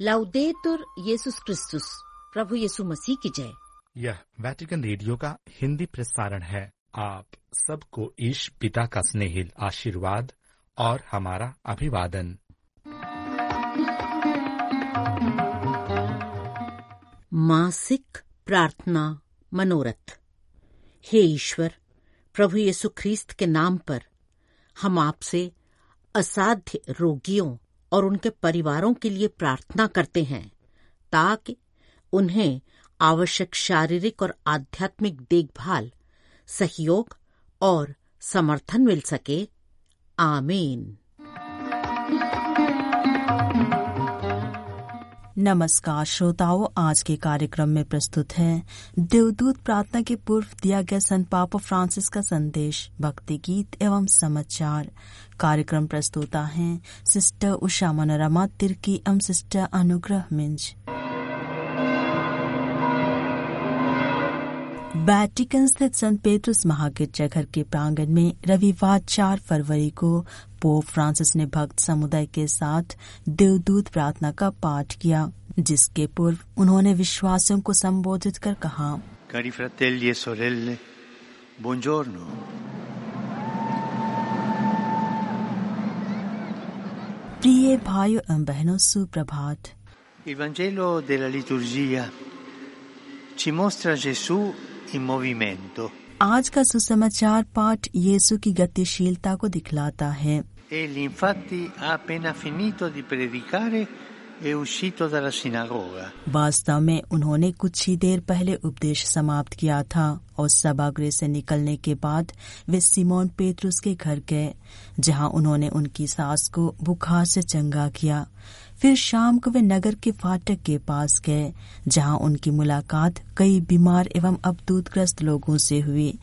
लाउदेतुर येसुस क्रिस्तुस प्रभु यीशु मसीह की जय। यह वैटिकन रेडियो का हिंदी प्रसारण है। आप सबको ईश पिता का स्नेहिल आशीर्वाद और हमारा अभिवादन। मासिक प्रार्थना मनोरथ। हे ईश्वर प्रभु यीशु ख्रीस्त के नाम पर हम आपसे असाध्य रोगियों और उनके परिवारों के लिए प्रार्थना करते हैं, ताकि उन्हें आवश्यक शारीरिक और आध्यात्मिक देखभाल, सहयोग और समर्थन मिल सके। आमीन। नमस्कार श्रोताओं, आज के कार्यक्रम में प्रस्तुत है देवदूत प्रार्थना के पूर्व दिया गया संत पापा फ्रांसिस का संदेश, भक्ति गीत एवं समाचार। कार्यक्रम प्रस्तुता हैं सिस्टर उषा मनोरमा तिरकी एवं सिस्टर अनुग्रह मिंज। वैटिकन स्थित संत पेट्रुस महागिरजाघर के प्रांगण में रविवार 4 फरवरी को पोप फ्रांसिस ने भक्त समुदाय के साथ देवदूत प्रार्थना का पाठ किया जिसके पूर्व उन्होंने विश्वासियों को संबोधित कर कहा Cari fratelli e sorelle, buongiorno. प्रिय भाइयों एवं बहनों सुप्रभात Il Vangelo della liturgia ci mostra Gesù in movimento. आज का सुसमाचार पाठ यीशु की गतिशीलता को दिखलाता है Egli infatti ha appena finito di predicare e uscito dalla sinagoga. वास्तव में उन्होंने कुछ ही देर पहले उपदेश समाप्त किया था और सभागृह से निकलने के बाद वे सिमोन पेत्रुस के घर गए जहाँ उन्होंने उनकी सास को बुखार से चंगा किया फिर शाम को वे नगर के फाटक के पास गए जहाँ उनकी मुलाकात कई बीमार एवं अबदूतग्रस्त लोगों से हुई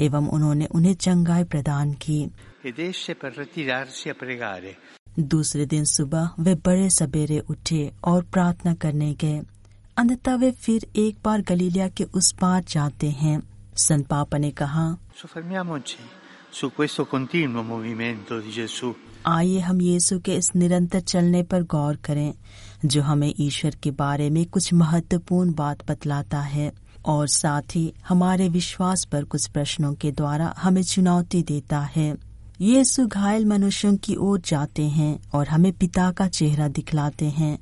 एवं उन्होंने उन्हें चंगाई प्रदान की. दूसरे दिन सुबह वे बड़े सवेरे उठे और प्रार्थना करने गए। अंततः वे फिर एक बार गलीलिया के उस पार जाते हैं। संत पापा ने कहा आइए हम यीशु के इस निरंतर चलने पर गौर करें, जो हमें ईश्वर के बारे में कुछ महत्वपूर्ण बात बतलाता है, और साथ ही हमारे विश्वास पर कुछ प्रश्नों के द्वारा हमें चुनौती देता है। यीशु घायल मनुष्यों की ओर जाते हैं और हमें पिता का चेहरा दिखलाते हैं।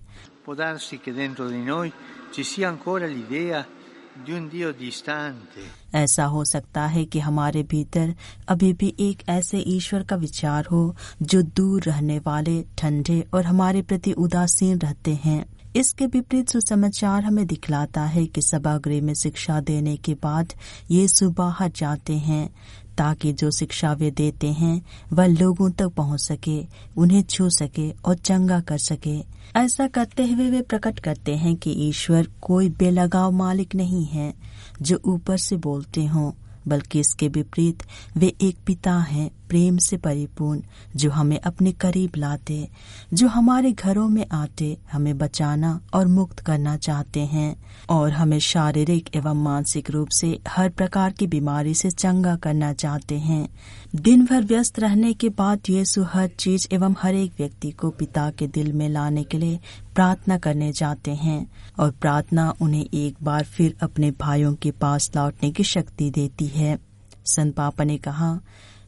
ऐसा हो सकता है कि हमारे भीतर अभी भी एक ऐसे ईश्वर का विचार हो, जो दूर रहने वाले, ठंडे और हमारे प्रति उदासीन रहते हैं। इसके विपरीत सुसमाचार हमें दिखलाता है कि सभागृह में शिक्षा देने के बाद ये सुबह जाते हैं। ताकि जो शिक्षा वे देते हैं, वह लोगों तक पहुँच सके, उन्हें छू सके और चंगा कर सके। ऐसा करते हुए वे प्रकट करते हैं कि ईश्वर कोई बेलगाव मालिक नहीं है, जो ऊपर से बोलते हों, बल्कि इसके विपरीत वे एक पिता हैं। प्रेम से परिपूर्ण, जो हमें अपने करीब लाते, जो हमारे घरों में आते, हमें बचाना और मुक्त करना चाहते हैं, और हमें शारीरिक एवं मानसिक रूप से हर प्रकार की बीमारी से चंगा करना चाहते हैं। दिन भर व्यस्त रहने के बाद यीशु हर चीज़ एवं हर एक व्यक्ति को पिता के दिल में लाने के लिए प्रार्थना करने जाते हैं, और प्रार्थना उन्हें एक बार फिर अपने भाइयों के पास लौटने की शक्ति देती है। संत पापा ने कहा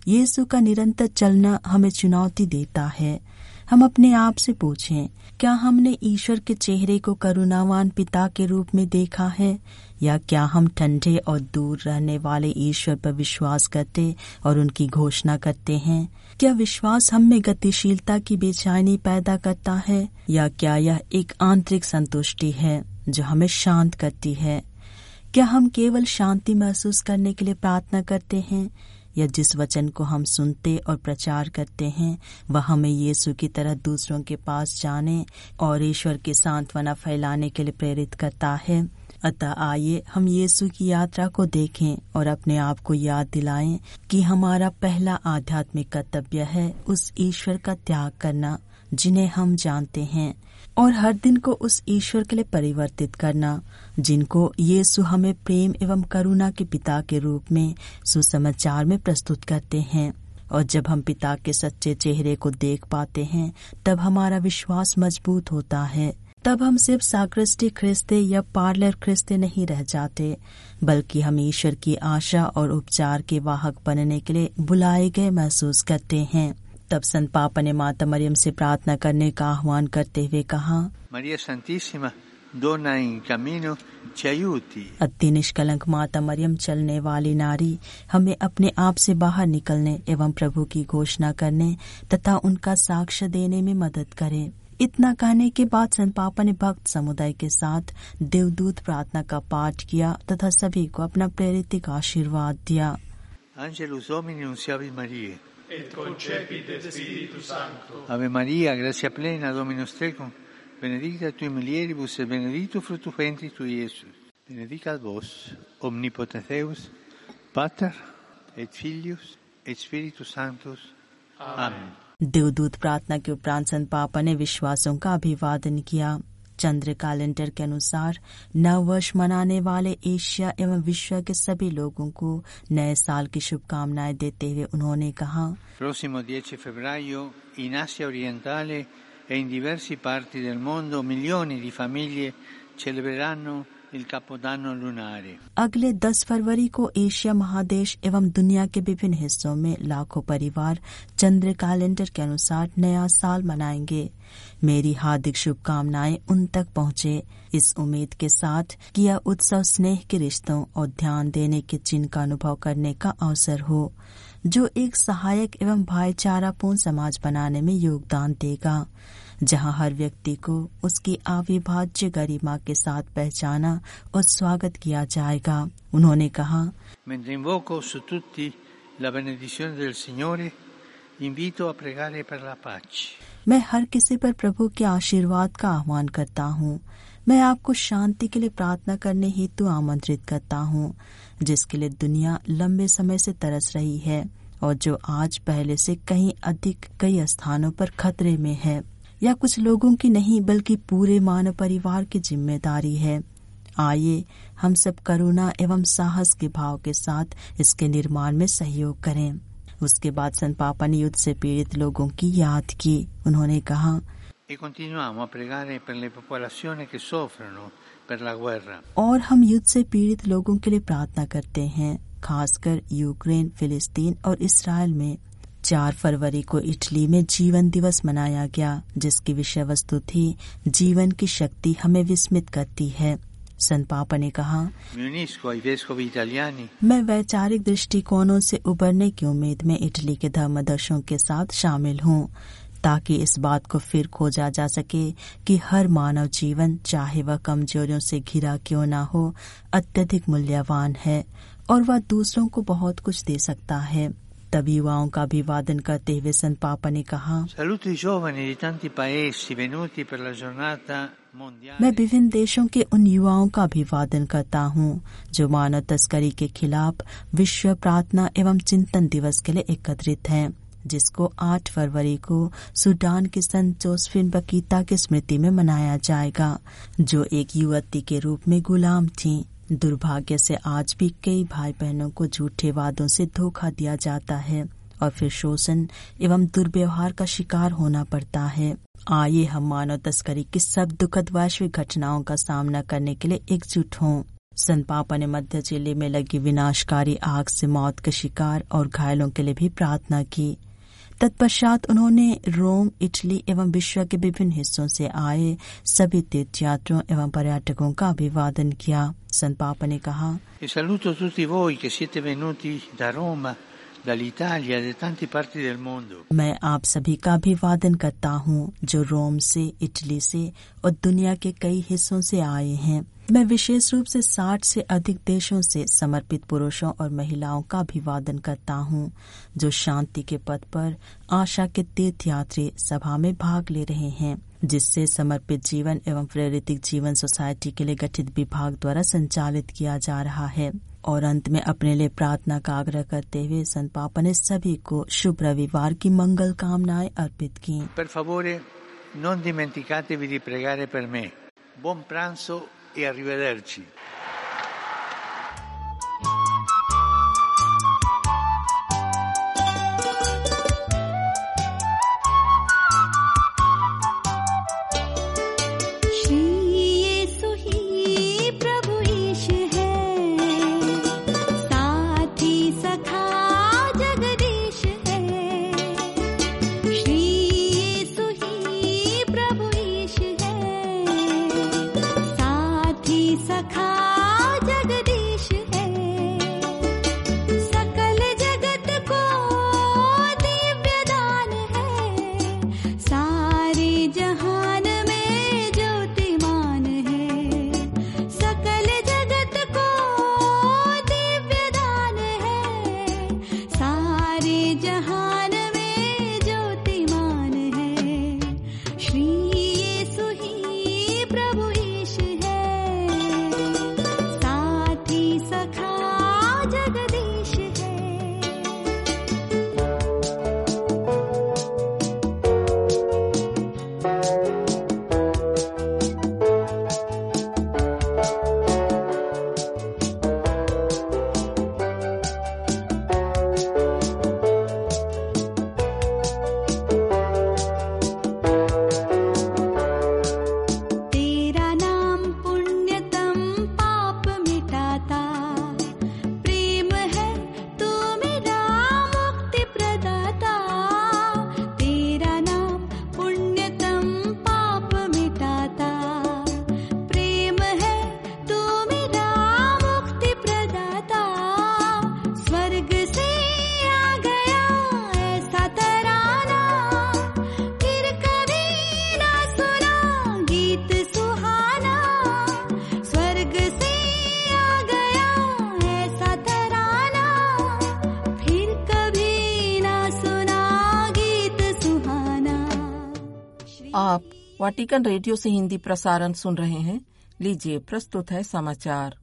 यीशु का निरंतर चलना हमें चुनौती देता है। हम अपने आप से पूछें, क्या हमने ईश्वर के चेहरे को करुणावान पिता के रूप में देखा है? या क्या हम ठंडे और दूर रहने वाले ईश्वर पर विश्वास करते और उनकी घोषणा करते हैं? क्या विश्वास हम में गतिशीलता की बेचैनी पैदा करता है? या क्या यह एक आंतरिक संतुष्टि है जो हमें शांत करती है? क्या हम केवल शांति महसूस करने के लिए प्रार्थना करते हैं? या जिस वचन को हम सुनते और प्रचार करते हैं, वह हमें यीशु की तरह दूसरों के पास जाने और ईश्वर के सांत्वना फैलाने के लिए प्रेरित करता है। अतः आइए हम यीशु की यात्रा को देखें और अपने आप को याद दिलाएँ कि हमारा पहला आध्यात्मिक कर्तव्य है उस ईश्वर का त्याग करना। जिन्हें हम जानते हैं, और हर दिन को उस ईश्वर के लिए परिवर्तित करना, जिनको यीशु हमें प्रेम एवं करुणा के पिता के रूप में सुसमाचार में प्रस्तुत करते हैं। और जब हम पिता के सच्चे चेहरे को देख पाते हैं, तब हमारा विश्वास मज़बूत होता है। तब हम सिर्फ़ साकृष्टि ख्रिस्ते या पार्लर ख्रिस्ते नहीं रह जाते, बल्कि हम ईश्वर की आशा और उपचार के वाहक बनने के लिए बुलाए गए महसूस करते हैं। तब संत पापा ने माता मरियम से प्रार्थना करने का आह्वान करते हुए कहा cammino, ci अति निष्कलंक माता मरियम चलने वाली नारी हमें अपने आप से बाहर निकलने एवं प्रभु की घोषणा करने तथा उनका साक्ष्य देने में मदद करे। इतना कहने के बाद संत पापा ने भक्त समुदाय के साथ देवदूत प्रार्थना का पाठ किया तथा सभी को अपना प्रेरित आशीर्वाद दिया। Et concepit et Spiritus Sancto. Ave Maria, gratia plena, Dominus tecum, benedicta tui mulieribus et benedictus fructus ventris tui, Iesus. Benedicat vos, omnipotens Deus, Pater, et Filius, et Spiritus Sanctus. Amen. देवदूत प्रार्थना के उपरांत संत पापा ने विश्वासों का अभिवादन किया चंद्र कैलेंडर के अनुसार नव वर्ष मनाने वाले एशिया एवं विश्व के सभी लोगों को नए साल की शुभकामनाएँ देते हुए उन्होंने कहा अगले 10 फरवरी को एशिया महादेश एवं दुनिया के विभिन्न हिस्सों में लाखों परिवार चंद्र कैलेंडर के अनुसार नया साल मनाएँगे। मेरी हार्दिक शुभकामनाएँ उन तक पहुँचे। इस उम्मीद के साथ कि यह उत्सव स्नेह के रिश्तों और ध्यान देने के चिन्ह का अनुभव करने का अवसर हो, जो एक सहायक एवं भाईचारापूर्ण समाज बनाने में योगदान देगा। जहाँ हर व्यक्ति को उसकी अविभाज्य गरिमा के साथ पहचाना और स्वागत किया जाएगा। उन्होंने कहा. मैं हर किसी पर प्रभु के आशीर्वाद का आह्वान करता हूँ। मैं आपको शांति के लिए प्रार्थना करने हेतु आमंत्रित करता हूँ जिसके लिए दुनिया लंबे समय से तरस रही है और जो आज पहले से कहीं अधिक कई स्थानों पर खतरे में है। या कुछ लोगों की नहीं बल्कि पूरे मानव परिवार की ज़िम्मेदारी है। आइए हम सब करुणा एवं साहस के भाव के साथ इसके निर्माण में सहयोग करें। उसके बाद संत पापा ने युद्ध से पीड़ित लोगों की याद की। उन्होंने कहा. और हम युद्ध से पीड़ित लोगों के लिए प्रार्थना करते हैं खासकर यूक्रेन फिलिस्तीन और इसराइल में। चार फरवरी को इटली में जीवन दिवस मनाया गया जिसकी विषय वस्तु थी जीवन की शक्ति हमें विस्मित करती है। संत पापा ने कहा मैं वैचारिक दृष्टिकोणों से उबरने की उम्मीद में इटली के धर्मदर्शों के साथ शामिल हूँ ताकि इस बात को फिर खोजा जा सके कि हर मानव जीवन चाहे वह कमजोरियों से घिरा क्यों न हो अत्यधिक मूल्यवान है और वह दूसरों को बहुत कुछ दे सकता है। तब युवाओं का अभिवादन करते हुए संत पापा ने कहा. मैं विभिन्न देशों के उन युवाओं का अभिवादन करता हूँ जो मानव तस्करी के खिलाफ विश्व प्रार्थना एवं चिंतन दिवस के लिए एकत्रित हैं, जिसको 8 फरवरी को सूडान के संत जोसफिन बकीता की स्मृति में मनाया जाएगा जो एक युवती के रूप में गुलाम थी दुर्भाग्य से आज भी कई भाई बहनों को झूठे वादों से धोखा दिया जाता है और फिर शोषण एवं दुर्व्यवहार का शिकार होना पड़ता है। आइए हम मानव तस्करी की सब दुखद वैश्विक घटनाओं का सामना करने के लिए एकजुट हों। संत पापा ने मध्य ज़िले में लगी विनाशकारी आग से मौत के शिकार और घायलों के लिए भी प्रार्थना की। तत्पश्चात उन्होंने रोम, इटली एवं विश्व के विभिन्न हिस्सों से आए सभी तीर्थयात्रियों एवं पर्यटकों का अभिवादन किया। संत पापा ने कहा मैं आप सभी का अभिवादन करता हूँ, जो रोम से, इटली से और दुनिया के कई हिस्सों से आए हैं। मैं विशेष रूप से 60 से अधिक देशों से समर्पित पुरुषों और महिलाओं का अभिवादन करता हूँ, जो शांति के पथ पर, आशा के तीर्थ यात्री सभा में भाग ले रहे हैं। जिससे समर्पित जीवन एवं प्रेरित जीवन सोसाइटी के लिए गठित विभाग द्वारा संचालित किया जा रहा है। और अंत में अपने लिए प्रार्थना का आग्रह करते हुए संत पापा ने सभी को शुभ रविवार की मंगल कामनाएँ अर्पित की। पर. आप वाटिकन रेडियो से हिंदी प्रसारण सुन रहे हैं। लीजिए, प्रस्तुत है समाचार।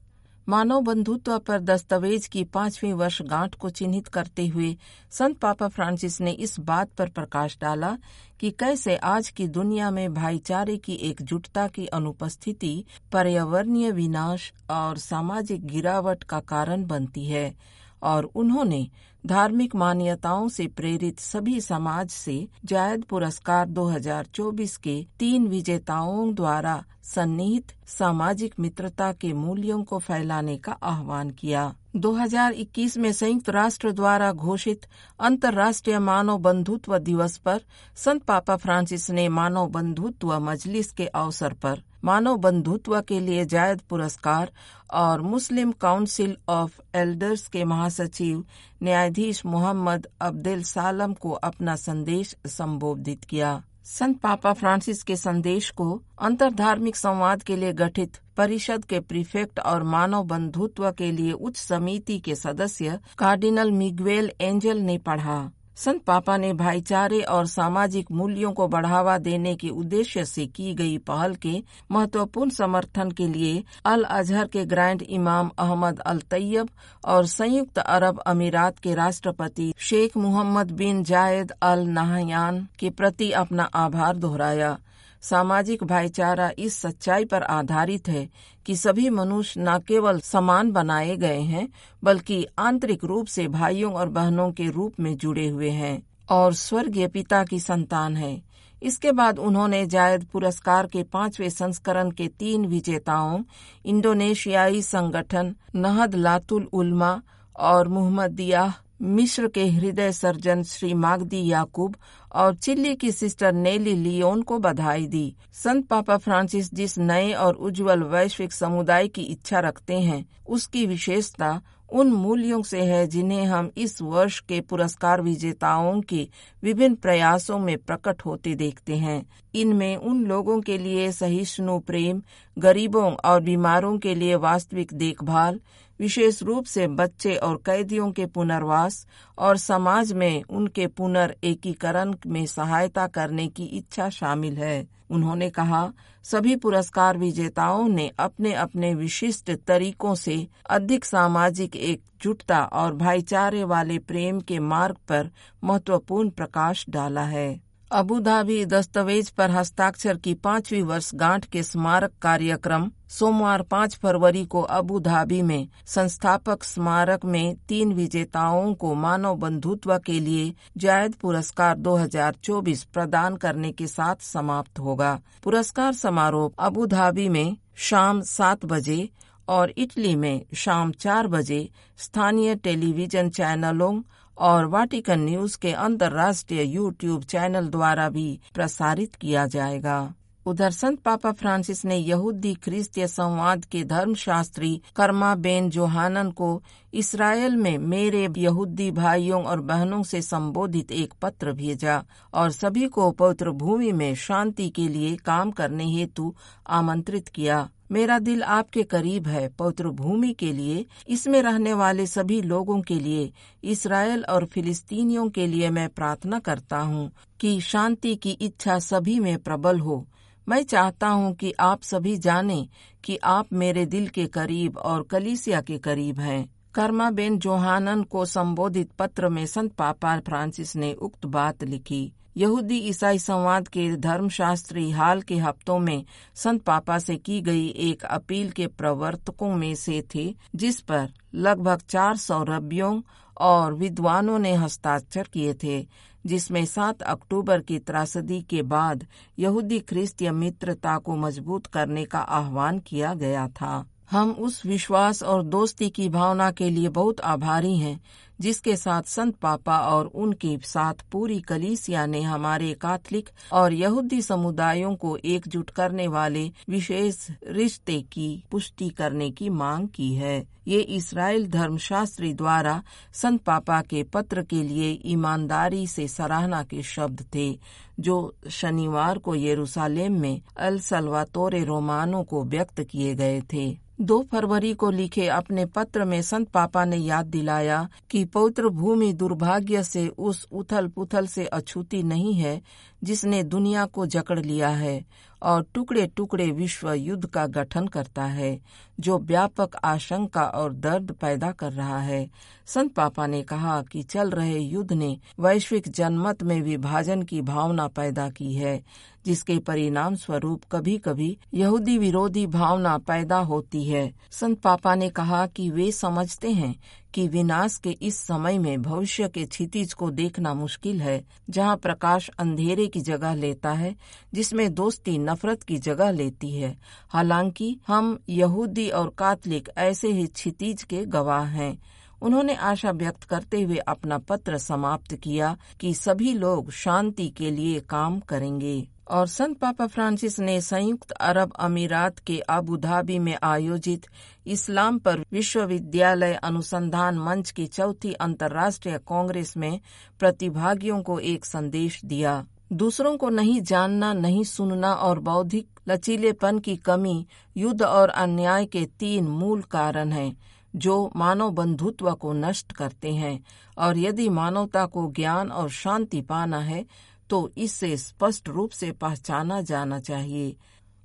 मानव बंधुत्व पर दस्तावेज़ की पांचवी वर्षगांठ को चिन्हित करते हुए संत पापा फ्रांसिस ने इस बात पर प्रकाश डाला कि कैसे आज की दुनिया में भाईचारे की एकजुटता की अनुपस्थिति, पर्यावरणीय विनाश और सामाजिक गिरावट का कारण बनती है। और उन्होंने धार्मिक मान्यताओं से प्रेरित सभी समाज से जायद पुरस्कार 2024 के तीन विजेताओं द्वारा सन्निहित सामाजिक मित्रता के मूल्यों को फैलाने का आह्वान किया। 2021 में संयुक्त राष्ट्र द्वारा घोषित अंतर्राष्ट्रीय मानव बंधुत्व दिवस पर संत पापा फ्रांसिस ने मानव बंधुत्व मजलिस के अवसर पर मानव बंधुत्व के लिए जायद पुरस्कार और मुस्लिम काउंसिल ऑफ़ एल्डर्स के महासचिव न्यायाधीश मोहम्मद अब्दुल सालम को अपना संदेश संबोधित किया। संत पापा फ्रांसिस के संदेश को अंतर्धार्मिक संवाद के लिए गठित परिषद के प्रीफेक्ट और मानव बंधुत्व के लिए उच्च समिति के सदस्य कार्डिनल मिग्वेल एंजल ने पढ़ा। संत पापा ने भाईचारे और सामाजिक मूल्यों को बढ़ावा देने के उद्देश्य से की गई पहल के महत्वपूर्ण समर्थन के लिए अल अजहर के ग्रैंड इमाम अहमद अल तैयब और संयुक्त अरब अमीरात के राष्ट्रपति Sheikh Mohammed bin Zayed Al Nahyan के प्रति अपना आभार दोहराया। सामाजिक भाईचारा इस सच्चाई पर आधारित है कि सभी मनुष्य न केवल समान बनाए गए हैं, बल्कि आंतरिक रूप से भाइयों और बहनों के रूप में जुड़े हुए हैं और स्वर्गीय पिता की संतान है। इसके बाद उन्होंने जायद पुरस्कार के पाँचवें संस्करण के तीन विजेताओं, इंडोनेशियाई संगठन नहद लातुल उल्मा और मुहम्मदिया मिश्र के हृदय सर्जन श्री मागदी याकूब और चिल्ली की सिस्टर नेली लियोन को बधाई दी। संत पापा फ्रांसिस जिस नए और उज्जवल वैश्विक समुदाय की इच्छा रखते हैं, उसकी विशेषता उन मूल्यों से है जिन्हें हम इस वर्ष के पुरस्कार विजेताओं के विभिन्न प्रयासों में प्रकट होते देखते हैं। इनमें उन लोगों के लिए सहिष्णु प्रेम, गरीबों और बीमारों के लिए वास्तविक देखभाल, विशेष रूप से बच्चे और कैदियों के पुनर्वास और समाज में उनके पुनर्एकीकरण में सहायता करने की इच्छा शामिल है। उन्होंने कहा, सभी पुरस्कार विजेताओं ने अपने अपने विशिष्ट तरीकों से अधिक सामाजिक एकजुटता और भाईचारे वाले प्रेम के मार्ग पर महत्वपूर्ण प्रकाश डाला है। अबू धाबी दस्तावेज़ पर हस्ताक्षर की पांचवी वर्षगांठ के स्मारक कार्यक्रम सोमवार 5 फरवरी को अबू धाबी में संस्थापक स्मारक में तीन विजेताओं को मानव बंधुत्व के लिए जायद पुरस्कार 2024 प्रदान करने के साथ समाप्त होगा। पुरस्कार समारोह अबू धाबी में शाम सात बजे और इटली में शाम चार बजे स्थानीय टेलीविज़न चैनलों और वाटिकन न्यूज़ के अंतर्राष्ट्रीय यूट्यूब चैनल द्वारा भी प्रसारित किया जाएगा। उधर संत पापा फ्रांसिस ने यहूदी ख्रिस्तीय संवाद के धर्मशास्त्री कर्मा बेन जोहानन को इसराइल में मेरे यहूदी भाइयों और बहनों से संबोधित एक पत्र भेजा और सभी को पवित्र भूमि में शांति के लिए काम करने हेतु आमंत्रित किया। मेरा दिल आपके करीब है, पवित्र भूमि के लिए, इसमें रहने वाले सभी लोगों के लिए, इसराइल और फिलिस्तीनियों के लिए मैं प्रार्थना करता हूँ कि शांति की इच्छा सभी में प्रबल हो। मैं चाहता हूँ कि आप सभी जाने कि आप मेरे दिल के करीब और कलीसिया के करीब हैं। कर्मा बेन जोहानन को संबोधित पत्र में संत पापा फ्रांसिस ने उक्त बात लिखी। यहूदी ईसाई संवाद के धर्मशास्त्री हाल के हफ्तों में संत पापा से की गई एक अपील के प्रवर्तकों में से थे, जिस पर लगभग चार सौ रबियों और विद्वानों ने हस्ताक्षर किए थे, जिसमें सात अक्टूबर की त्रासदी के बाद यहूदी ख्रिस्तीय मित्रता को मज़बूत करने का आह्वान किया गया था। हम उस विश्वास और दोस्ती की भावना के लिए बहुत आभारी हैं जिसके साथ संत पापा और उनके साथ पूरी कलीसिया ने हमारे कैथलिक और यहूदी समुदायों को एकजुट करने वाले विशेष रिश्ते की पुष्टि करने की मांग की है। ये इसराइल धर्मशास्त्री द्वारा संत पापा के पत्र के लिए ईमानदारी से सराहना के शब्द थे, जो शनिवार को यरूशलेम में अल सलवातोरे रोमानो को व्यक्त किए गए थे। दो फरवरी को लिखे अपने पत्र में संत पापा ने याद दिलाया कि पवित्र भूमि दुर्भाग्य से उस उथल पुथल से अछूती नहीं है जिसने दुनिया को जकड़ लिया है। और टुकड़े टुकड़े विश्व युद्ध का गठन करता है, जो व्यापक आशंका और दर्द पैदा कर रहा है। संत पापा ने कहा कि चल रहे युद्ध ने वैश्विक जनमत में विभाजन की भावना पैदा की है, जिसके परिणाम स्वरूप कभी कभी यहूदी विरोधी भावना पैदा होती है। संत पापा ने कहा कि वे समझते हैं कि विनाश के इस समय में भविष्य के क्षितिज को देखना मुश्किल है, जहाँ प्रकाश अंधेरे की जगह लेता है, जिसमें दोस्ती नफरत की जगह लेती है। हालाँकि हम यहूदी और कातलिक ऐसे ही क्षितिज के गवाह हैं। उन्होंने आशा व्यक्त करते हुए अपना पत्र समाप्त किया कि सभी लोग शांति के लिए काम करेंगे। और संत पापा फ्रांसिस ने संयुक्त अरब अमीरात के अबू धाबी में आयोजित इस्लाम पर विश्वविद्यालय अनुसंधान मंच की चौथी अंतर्राष्ट्रीय कांग्रेस में प्रतिभागियों को एक संदेश दिया। दूसरों को नहीं जानना, नहीं सुनना और बौद्धिक लचीलेपन की कमी युद्ध और अन्याय के तीन मूल कारण हैं, जो मानव बंधुत्व को नष्ट करते हैं। और यदि मानवता को ज्ञान और शांति पाना है तो इससे स्पष्ट रूप से पहचाना जाना चाहिए।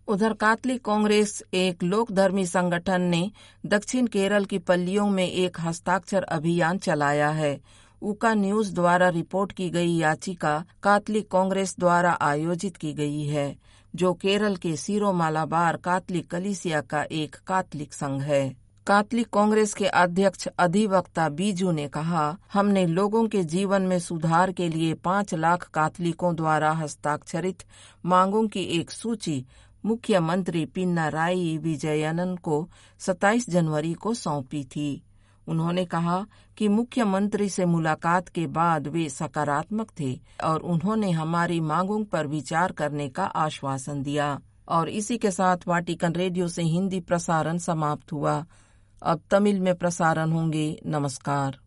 उधर कातली कांग्रेस एक लोकधर्मी संगठन ने दक्षिण केरल की पल्लियों में एक हस्ताक्षर अभियान चलाया है। उका न्यूज़ द्वारा रिपोर्ट की गई याचिका कातलिक कांग्रेस द्वारा आयोजित की गई है, जो केरल के सीरो मालाबार कातलिक कलिसिया का एक कातलिक संघ है। कातलिक कांग्रेस के अध्यक्ष अधिवक्ता बीजू ने कहा, हमने लोगों के जीवन में सुधार के लिए पाँच लाख कातलिकों द्वारा हस्ताक्षरित मांगों की एक सूची मुख्यमंत्री पिन्ना पिन्नाराई विजयनन को 27 जनवरी को सौंपी थी। उन्होंने कहा कि मुख्यमंत्री से मुलाकात के बाद वे सकारात्मक थे और उन्होंने हमारी मांगों पर विचार करने का आश्वासन दिया। और इसी के साथ वाटिकन रेडियो से हिंदी प्रसारण समाप्त हुआ। अब तमिल में प्रसारण होंगे। नमस्कार।